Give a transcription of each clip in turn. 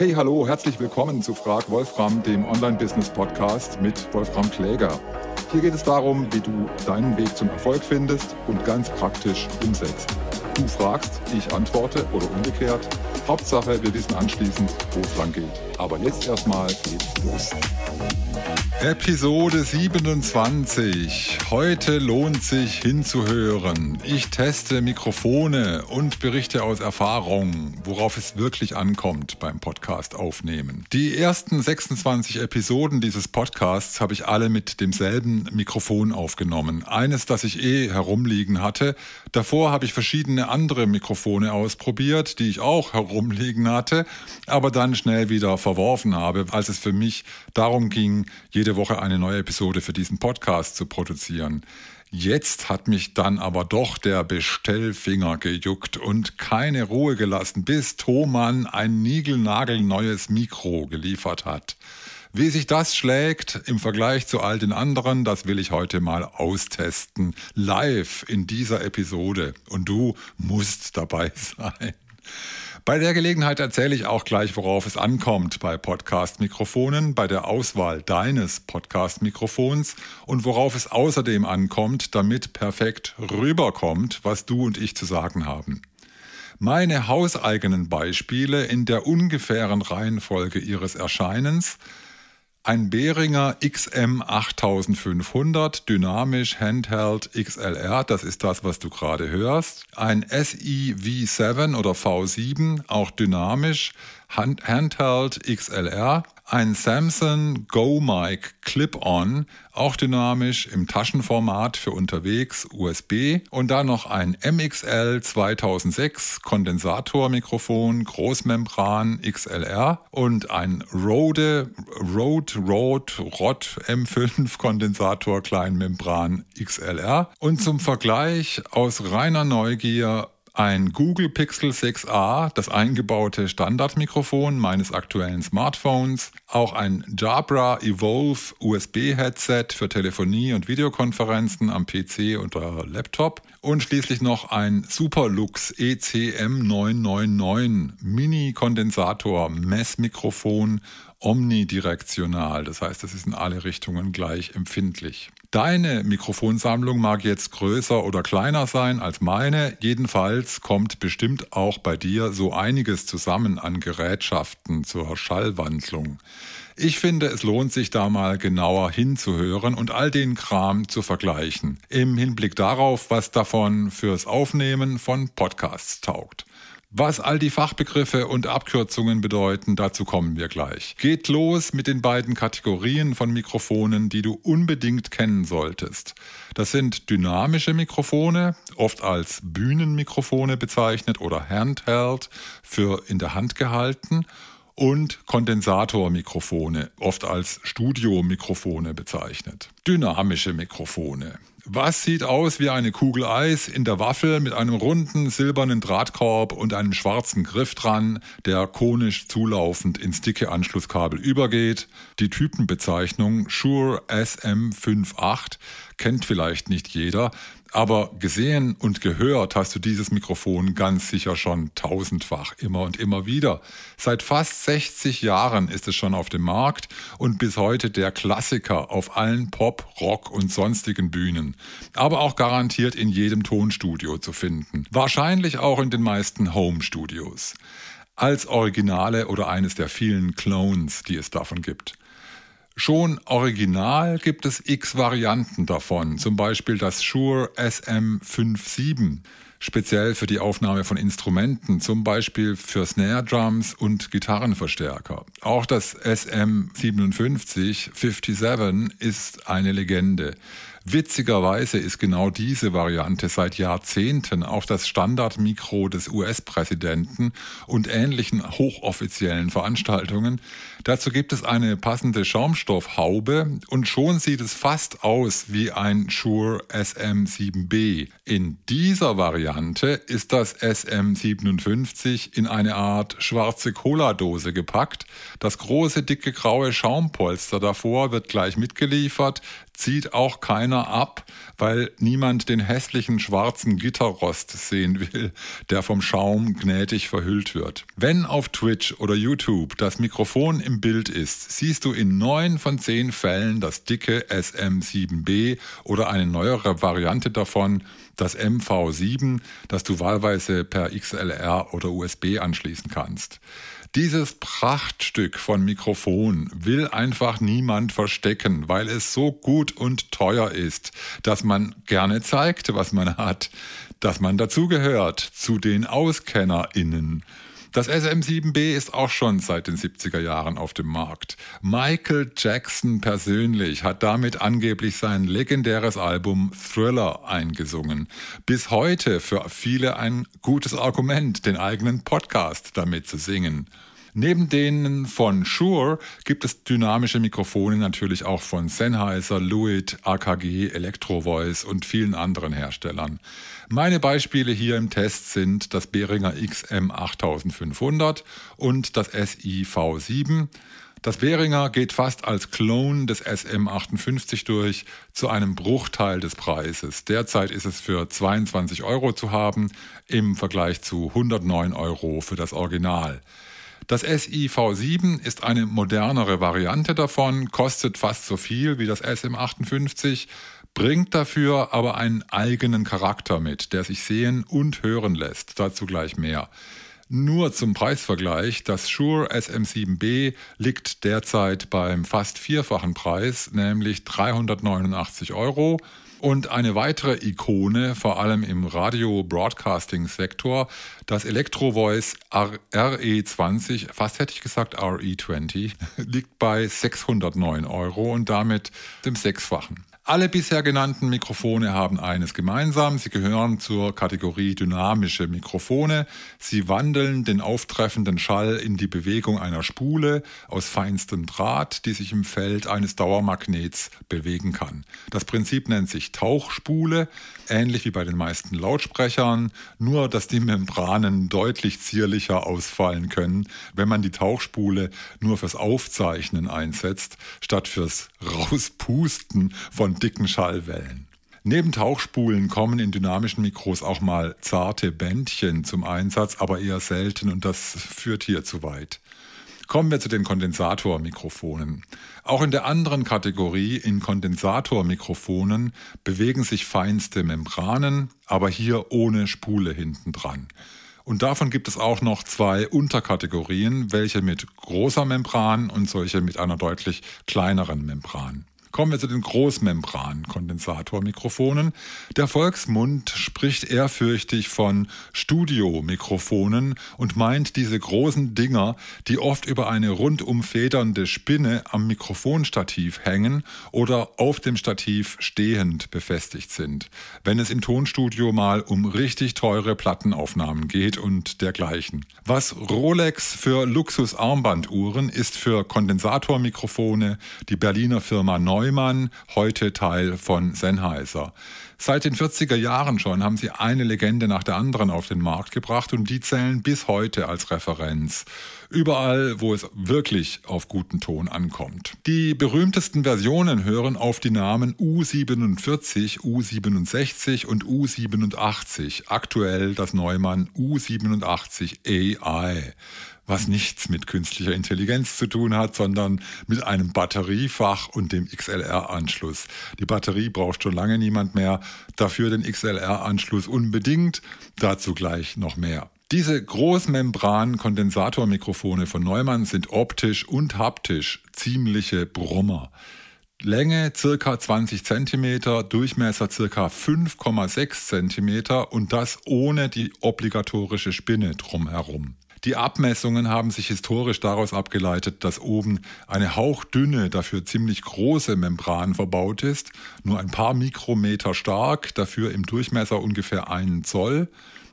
Hey, hallo, herzlich willkommen zu Frag Wolfram, dem Online-Business-Podcast mit Wolfram Kläger. Hier geht es darum, wie du deinen Weg zum Erfolg findest und ganz praktisch umsetzt. Du fragst, ich antworte oder umgekehrt. Hauptsache, wir wissen anschließend, wo es lang geht. Aber jetzt erstmal geht's los. Episode 27. Heute lohnt sich hinzuhören. Ich teste Mikrofone und berichte aus Erfahrung, worauf es wirklich ankommt beim Podcast aufnehmen. Die ersten 26 Episoden dieses Podcasts habe ich alle mit demselben Mikrofon aufgenommen. Eines, das ich eh herumliegen hatte. Davor habe ich verschiedene andere Mikrofone ausprobiert, die ich auch herumliegen hatte, aber dann schnell wieder verworfen habe, als es für mich darum ging, jede jede Woche eine neue Episode für diesen Podcast zu produzieren. Jetzt hat mich dann aber doch der Bestellfinger gejuckt und keine Ruhe gelassen, bis Thomann ein niegelnagelneues Mikro geliefert hat. Wie sich das schlägt im Vergleich zu all den anderen, das will ich heute mal austesten. Live in dieser Episode. Und du musst dabei sein. Bei der Gelegenheit erzähle ich auch gleich, worauf es ankommt bei Podcast-Mikrofonen, bei der Auswahl deines Podcast-Mikrofons und worauf es außerdem ankommt, damit perfekt rüberkommt, was du und ich zu sagen haben. Meine hauseigenen Beispiele in der ungefähren Reihenfolge ihres Erscheinens ein Behringer XM 8500 dynamisch Handheld XLR, das ist das, was du gerade hörst. Ein SI V7 oder V7, auch dynamisch Handheld XLR ein Samsung Go Mic Clip-On, auch dynamisch im Taschenformat für unterwegs USB und dann noch ein MXL 2006 Kondensatormikrofon Großmembran XLR und ein Rode Rode Rode Rod M5 Kondensator Kleinmembran XLR und zum Vergleich aus reiner Neugier ein Google Pixel 6a, das eingebaute Standardmikrofon meines aktuellen Smartphones, auch ein Jabra Evolve USB-Headset für Telefonie und Videokonferenzen am PC oder Laptop und schließlich noch ein Superlux ECM 999 Mini-Kondensator Messmikrofon omnidirektional. Das heißt, es ist in alle Richtungen gleich empfindlich. Deine Mikrofonsammlung mag jetzt größer oder kleiner sein als meine. Jedenfalls kommt bestimmt auch bei dir so einiges zusammen an Gerätschaften zur Schallwandlung. Ich finde, es lohnt sich da mal genauer hinzuhören und all den Kram zu vergleichen. Im Hinblick darauf, was davon fürs Aufnehmen von Podcasts taugt. Was all die Fachbegriffe und Abkürzungen bedeuten, dazu kommen wir gleich. Geht los mit den beiden Kategorien von Mikrofonen, die du unbedingt kennen solltest. Das sind dynamische Mikrofone, oft als Bühnenmikrofone bezeichnet oder Handheld für in der Hand gehalten und Kondensatormikrofone, oft als Studiomikrofone bezeichnet. Dynamische Mikrofone. Was sieht aus wie eine Kugel Eis in der Waffel mit einem runden silbernen Drahtkorb und einem schwarzen Griff dran, der konisch zulaufend ins dicke Anschlusskabel übergeht? Die Typenbezeichnung Shure SM58 kennt vielleicht nicht jeder, aber gesehen und gehört hast du dieses Mikrofon ganz sicher schon tausendfach, immer und immer wieder. Seit fast 60 Jahren ist es schon auf dem Markt und bis heute der Klassiker auf allen Pop, Rock und sonstigen Bühnen. Aber auch garantiert in jedem Tonstudio zu finden. Wahrscheinlich auch in den meisten Home-Studios. Als Originale oder eines der vielen Clones, die es davon gibt. Schon original gibt es x Varianten davon, zum Beispiel das Shure SM57, speziell für die Aufnahme von Instrumenten, zum Beispiel für Snare Drums und Gitarrenverstärker. Auch das SM57 57 ist eine Legende. Witzigerweise ist genau diese Variante seit Jahrzehnten auch das Standardmikro des US-Präsidenten und ähnlichen hochoffiziellen Veranstaltungen. Dazu gibt es eine passende Schaumstoffhaube und schon sieht es fast aus wie ein Shure SM7B. In dieser Variante ist das SM57 in eine Art schwarze Cola-Dose gepackt. Das große, dicke, graue Schaumpolster davor wird gleich mitgeliefert zieht auch keiner ab, weil niemand den hässlichen schwarzen Gitterrost sehen will, der vom Schaum gnädig verhüllt wird. Wenn auf Twitch oder YouTube das Mikrofon im Bild ist, siehst du in neun von zehn Fällen das dicke SM7B oder eine neuere Variante davon, das MV7, das du wahlweise per XLR oder USB anschließen kannst. Dieses Prachtstück von Mikrofon will einfach niemand verstecken, weil es so gut und teuer ist, dass man gerne zeigt, was man hat, dass man dazugehört zu den AuskennerInnen. Das SM7B ist auch schon seit den 70er Jahren auf dem Markt. Michael Jackson persönlich hat damit angeblich sein legendäres Album Thriller eingesungen. Bis heute für viele ein gutes Argument, den eigenen Podcast damit zu singen. Neben denen von Shure gibt es dynamische Mikrofone natürlich auch von Sennheiser, Lewitt, AKG, Electro Voice und vielen anderen Herstellern. Meine Beispiele hier im Test sind das Behringer XM8500 und das SIV7. Das Behringer geht fast als Clone des SM58 durch zu einem Bruchteil des Preises. Derzeit ist es für 22 Euro zu haben im Vergleich zu 109 Euro für das Original. Das SIV7 ist eine modernere Variante davon, kostet fast so viel wie das SM58, bringt dafür aber einen eigenen Charakter mit, der sich sehen und hören lässt. Dazu gleich mehr. Nur zum Preisvergleich, das Shure SM7B liegt derzeit beim fast vierfachen Preis, nämlich 389 Euro. Und eine weitere Ikone, vor allem im Radio-Broadcasting-Sektor, das Electro-Voice RE20, fast hätte ich gesagt RE20, liegt bei 609 Euro und damit dem Sechsfachen. Alle bisher genannten Mikrofone haben eines gemeinsam. Sie gehören zur Kategorie dynamische Mikrofone. Sie wandeln den auftreffenden Schall in die Bewegung einer Spule aus feinstem Draht, die sich im Feld eines Dauermagnets bewegen kann. Das Prinzip nennt sich Tauchspule, ähnlich wie bei den meisten Lautsprechern, nur dass die Membranen deutlich zierlicher ausfallen können, wenn man die Tauchspule nur fürs Aufzeichnen einsetzt, statt fürs Rauspusten von dicken Schallwellen. Neben Tauchspulen kommen in dynamischen Mikros auch mal zarte Bändchen zum Einsatz, aber eher selten und das führt hier zu weit. Kommen wir zu den Kondensatormikrofonen. Auch in der anderen Kategorie, in Kondensatormikrofonen, bewegen sich feinste Membranen, aber hier ohne Spule hinten dran. Und davon gibt es auch noch zwei Unterkategorien, welche mit großer Membran und solche mit einer deutlich kleineren Membran. Kommen wir zu den Großmembran-Kondensatormikrofonen. Der Volksmund spricht ehrfürchtig von Studiomikrofonen und meint diese großen Dinger, die oft über eine rundum federnde Spinne am Mikrofonstativ hängen oder auf dem Stativ stehend befestigt sind, wenn es im Tonstudio mal um richtig teure Plattenaufnahmen geht und dergleichen. Was Rolex für Luxus-Armbanduhren ist für Kondensatormikrofone die Berliner Firma Neu Neumann, heute Teil von Sennheiser. Seit den 40er Jahren schon haben sie eine Legende nach der anderen auf den Markt gebracht und die zählen bis heute als Referenz. Überall, wo es wirklich auf guten Ton ankommt. Die berühmtesten Versionen hören auf die Namen U47, U67 und U87. Aktuell das Neumann U87 AI was nichts mit künstlicher Intelligenz zu tun hat, sondern mit einem Batteriefach und dem XLR-Anschluss. Die Batterie braucht schon lange niemand mehr, dafür den XLR-Anschluss unbedingt, dazu gleich noch mehr. Diese Großmembran-Kondensatormikrofone von Neumann sind optisch und haptisch ziemliche Brummer. Länge circa 20 cm, Durchmesser circa 5,6 cm und das ohne die obligatorische Spinne drumherum. Die Abmessungen haben sich historisch daraus abgeleitet, dass oben eine hauchdünne, dafür ziemlich große Membran verbaut ist, nur ein paar Mikrometer stark, dafür im Durchmesser ungefähr einen Zoll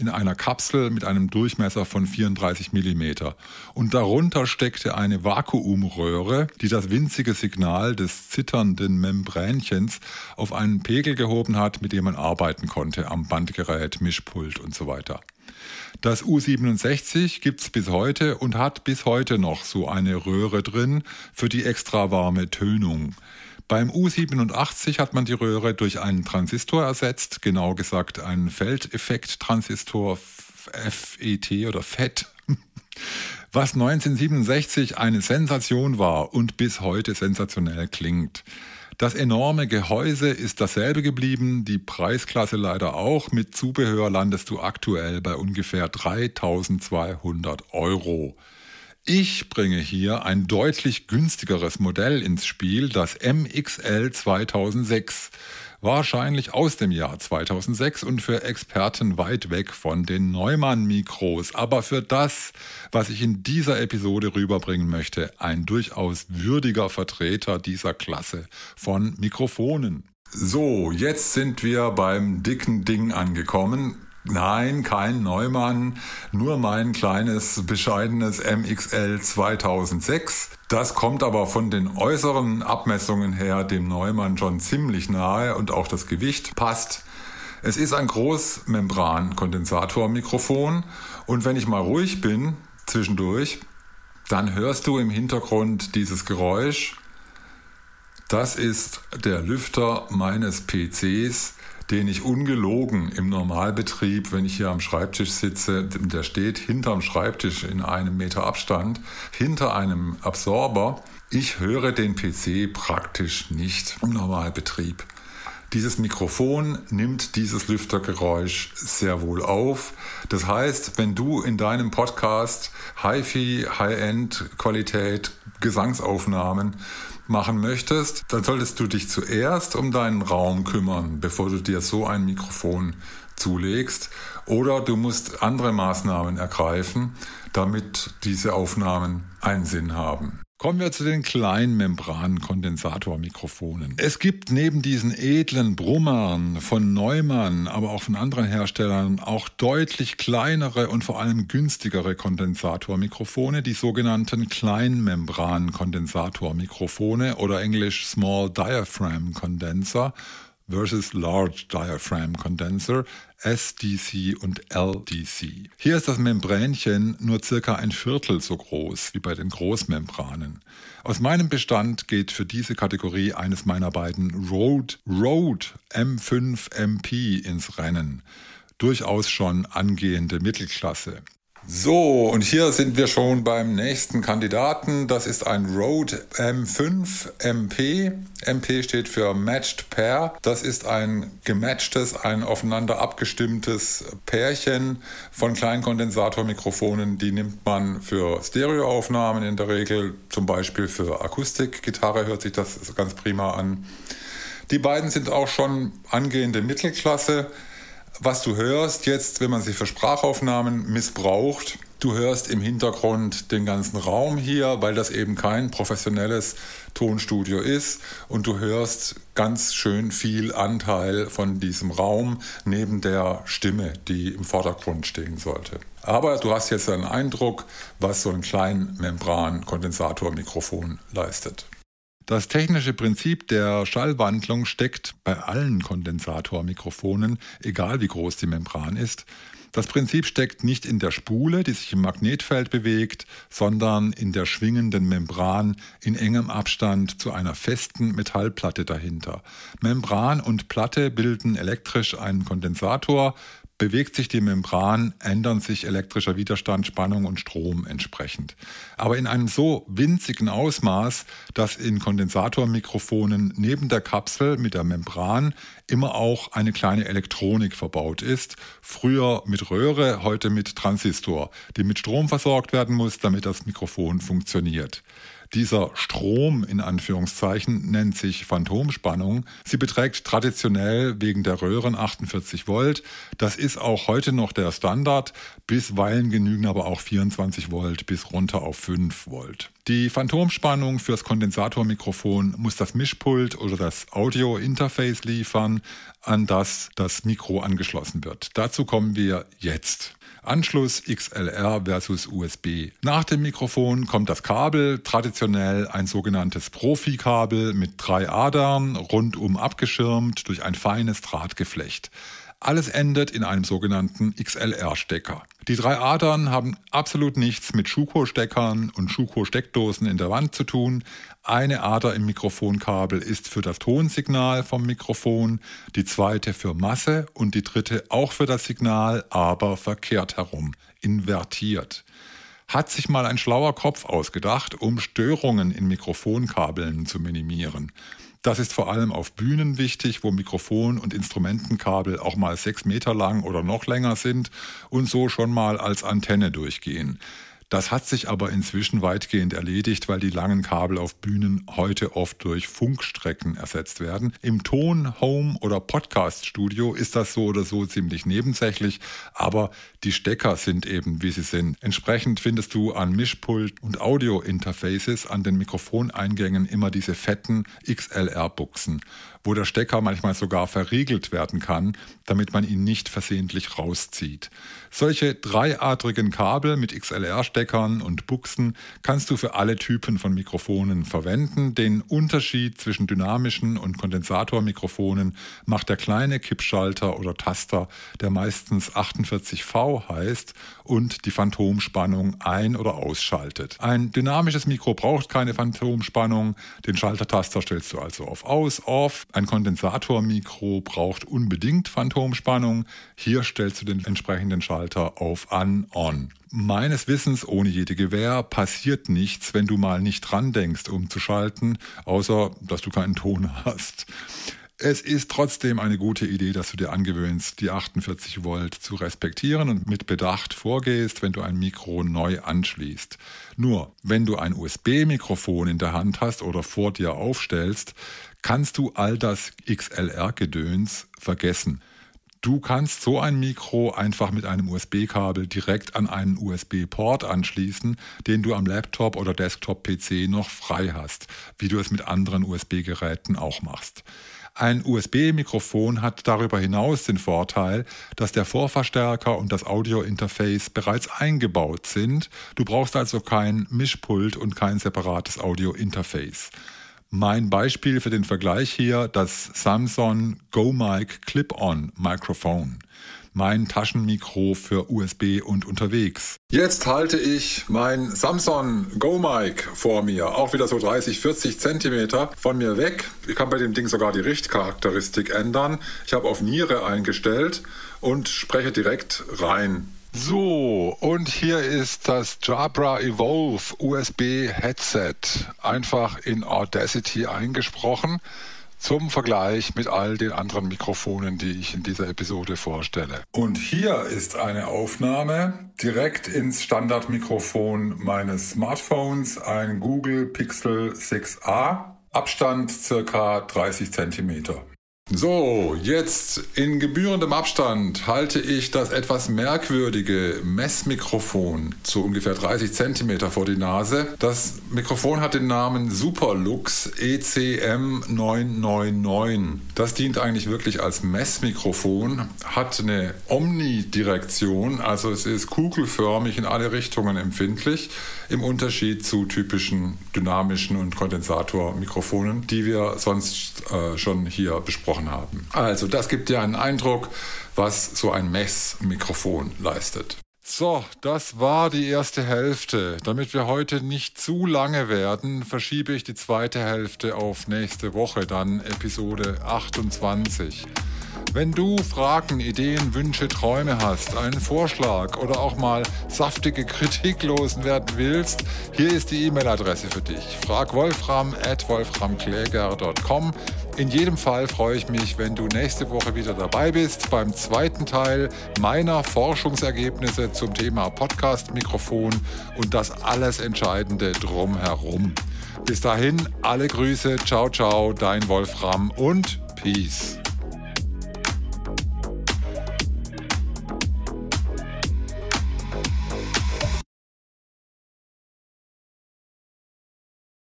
in einer Kapsel mit einem Durchmesser von 34 Millimeter. Und darunter steckte eine Vakuumröhre, die das winzige Signal des zitternden Membränchens auf einen Pegel gehoben hat, mit dem man arbeiten konnte am Bandgerät, Mischpult und so weiter. Das U67 gibt es bis heute und hat bis heute noch so eine Röhre drin für die extra warme Tönung. Beim U87 hat man die Röhre durch einen Transistor ersetzt, genau gesagt einen Feldeffekt-Transistor FET oder FET, was 1967 eine Sensation war und bis heute sensationell klingt. Das enorme Gehäuse ist dasselbe geblieben, die Preisklasse leider auch. Mit Zubehör landest du aktuell bei ungefähr 3200 Euro. Ich bringe hier ein deutlich günstigeres Modell ins Spiel, das MXL 2006 wahrscheinlich aus dem Jahr 2006 und für Experten weit weg von den Neumann-Mikros, aber für das, was ich in dieser Episode rüberbringen möchte, ein durchaus würdiger Vertreter dieser Klasse von Mikrofonen. So, jetzt sind wir beim dicken Ding angekommen. Nein, kein Neumann, nur mein kleines, bescheidenes MXL 2006. Das kommt aber von den äußeren Abmessungen her dem Neumann schon ziemlich nahe und auch das Gewicht passt. Es ist ein Großmembran-Kondensatormikrofon und wenn ich mal ruhig bin zwischendurch, dann hörst du im Hintergrund dieses Geräusch. Das ist der Lüfter meines PCs den ich ungelogen im Normalbetrieb, wenn ich hier am Schreibtisch sitze, der steht hinterm Schreibtisch in einem Meter Abstand, hinter einem Absorber. Ich höre den PC praktisch nicht im Normalbetrieb. Dieses Mikrofon nimmt dieses Lüftergeräusch sehr wohl auf. Das heißt, wenn du in deinem Podcast Hi-Fi, High-End-Qualität, Gesangsaufnahmen machen möchtest, dann solltest du dich zuerst um deinen Raum kümmern, bevor du dir so ein Mikrofon zulegst. Oder du musst andere Maßnahmen ergreifen, damit diese Aufnahmen einen Sinn haben. Kommen wir zu den kleinen Membran-Kondensatormikrofonen. Es gibt neben diesen edlen Brummern von Neumann, aber auch von anderen Herstellern auch deutlich kleinere und vor allem günstigere Kondensatormikrofone, die sogenannten Kleinmembran-Kondensatormikrofone oder englisch Small Diaphragm Condenser versus Large Diaphragm Condenser, SDC und LDC. Hier ist das Membränchen nur circa ein Viertel so groß wie bei den Großmembranen. Aus meinem Bestand geht für diese Kategorie eines meiner beiden Rode, Rode M5 MP ins Rennen. Durchaus schon angehende Mittelklasse. So, und hier sind wir schon beim nächsten Kandidaten. Das ist ein Rode M5 MP. MP steht für Matched Pair. Das ist ein gematchtes, ein aufeinander abgestimmtes Pärchen von Kleinkondensatormikrofonen. Die nimmt man für Stereoaufnahmen in der Regel, zum Beispiel für Akustikgitarre hört sich das ganz prima an. Die beiden sind auch schon angehende Mittelklasse was du hörst jetzt, wenn man sie für Sprachaufnahmen missbraucht, du hörst im Hintergrund den ganzen Raum hier, weil das eben kein professionelles Tonstudio ist und du hörst ganz schön viel Anteil von diesem Raum neben der Stimme, die im Vordergrund stehen sollte. Aber du hast jetzt einen Eindruck, was so ein Kleinmembran-Kondensatormikrofon leistet. Das technische Prinzip der Schallwandlung steckt bei allen Kondensatormikrofonen, egal wie groß die Membran ist. Das Prinzip steckt nicht in der Spule, die sich im Magnetfeld bewegt, sondern in der schwingenden Membran in engem Abstand zu einer festen Metallplatte dahinter. Membran und Platte bilden elektrisch einen Kondensator, Bewegt sich die Membran, ändern sich elektrischer Widerstand, Spannung und Strom entsprechend. Aber in einem so winzigen Ausmaß, dass in Kondensatormikrofonen neben der Kapsel mit der Membran immer auch eine kleine Elektronik verbaut ist. Früher mit Röhre, heute mit Transistor, die mit Strom versorgt werden muss, damit das Mikrofon funktioniert. Dieser Strom in Anführungszeichen nennt sich Phantomspannung. Sie beträgt traditionell wegen der Röhren 48 Volt. Das ist auch heute noch der Standard. Bisweilen genügen aber auch 24 Volt bis runter auf 5 Volt. Die Phantomspannung fürs Kondensatormikrofon muss das Mischpult oder das Audio-Interface liefern, an das das Mikro angeschlossen wird. Dazu kommen wir jetzt. Anschluss XLR versus USB. Nach dem Mikrofon kommt das Kabel, traditionell ein sogenanntes Profikabel mit drei Adern, rundum abgeschirmt durch ein feines Drahtgeflecht. Alles endet in einem sogenannten XLR-Stecker. Die drei Adern haben absolut nichts mit Schuko-Steckern und Schuko-Steckdosen in der Wand zu tun. Eine Ader im Mikrofonkabel ist für das Tonsignal vom Mikrofon, die zweite für Masse und die dritte auch für das Signal, aber verkehrt herum, invertiert hat sich mal ein schlauer Kopf ausgedacht, um Störungen in Mikrofonkabeln zu minimieren. Das ist vor allem auf Bühnen wichtig, wo Mikrofon und Instrumentenkabel auch mal sechs Meter lang oder noch länger sind und so schon mal als Antenne durchgehen. Das hat sich aber inzwischen weitgehend erledigt, weil die langen Kabel auf Bühnen heute oft durch Funkstrecken ersetzt werden. Im Ton-, Home- oder Podcast-Studio ist das so oder so ziemlich nebensächlich, aber die Stecker sind eben, wie sie sind. Entsprechend findest du an Mischpult und Audio-Interfaces an den Mikrofoneingängen immer diese fetten XLR-Buchsen wo der Stecker manchmal sogar verriegelt werden kann, damit man ihn nicht versehentlich rauszieht. Solche dreiadrigen Kabel mit XLR-Steckern und Buchsen kannst du für alle Typen von Mikrofonen verwenden. Den Unterschied zwischen dynamischen und Kondensatormikrofonen macht der kleine Kippschalter oder Taster, der meistens 48V heißt und die Phantomspannung ein- oder ausschaltet. Ein dynamisches Mikro braucht keine Phantomspannung. Den Schaltertaster stellst du also auf Aus, Off. Ein Kondensatormikro braucht unbedingt Phantomspannung. Hier stellst du den entsprechenden Schalter auf An, On. Meines Wissens, ohne jede Gewähr, passiert nichts, wenn du mal nicht dran denkst, um zu schalten, außer dass du keinen Ton hast. Es ist trotzdem eine gute Idee, dass du dir angewöhnst, die 48 Volt zu respektieren und mit Bedacht vorgehst, wenn du ein Mikro neu anschließt. Nur, wenn du ein USB-Mikrofon in der Hand hast oder vor dir aufstellst, kannst du all das XLR-Gedöns vergessen. Du kannst so ein Mikro einfach mit einem USB-Kabel direkt an einen USB-Port anschließen, den du am Laptop oder Desktop-PC noch frei hast, wie du es mit anderen USB-Geräten auch machst. Ein USB-Mikrofon hat darüber hinaus den Vorteil, dass der Vorverstärker und das Audio-Interface bereits eingebaut sind. Du brauchst also kein Mischpult und kein separates Audio-Interface. Mein Beispiel für den Vergleich hier, das Samsung GoMic Clip-On Mikrofon. Mein Taschenmikro für USB und unterwegs. Jetzt halte ich mein Samsung GoMic vor mir, auch wieder so 30, 40 Zentimeter von mir weg. Ich kann bei dem Ding sogar die Richtcharakteristik ändern. Ich habe auf Niere eingestellt und spreche direkt rein. So, und hier ist das Jabra Evolve USB Headset, einfach in Audacity eingesprochen, zum Vergleich mit all den anderen Mikrofonen, die ich in dieser Episode vorstelle. Und hier ist eine Aufnahme direkt ins Standardmikrofon meines Smartphones, ein Google Pixel 6a, Abstand circa 30 Zentimeter. So, jetzt in gebührendem Abstand halte ich das etwas merkwürdige Messmikrofon zu ungefähr 30 cm vor die Nase. Das Mikrofon hat den Namen Superlux ECM 999. Das dient eigentlich wirklich als Messmikrofon, hat eine Omnidirektion, also es ist kugelförmig in alle Richtungen empfindlich, im Unterschied zu typischen dynamischen und Kondensatormikrofonen, die wir sonst äh, schon hier besprochen gesprochen haben. Also das gibt dir einen Eindruck, was so ein Messmikrofon leistet. So, das war die erste Hälfte. Damit wir heute nicht zu lange werden, verschiebe ich die zweite Hälfte auf nächste Woche, dann Episode 28. Wenn du Fragen, Ideen, Wünsche, Träume hast, einen Vorschlag oder auch mal saftige Kritik loswerden willst, hier ist die E-Mail-Adresse für dich. Frag Wolfram at wolframkläger.com. In jedem Fall freue ich mich, wenn du nächste Woche wieder dabei bist beim zweiten Teil meiner Forschungsergebnisse zum Thema Podcast-Mikrofon und das alles Entscheidende drumherum. Bis dahin, alle Grüße, ciao, ciao, dein Wolfram und Peace.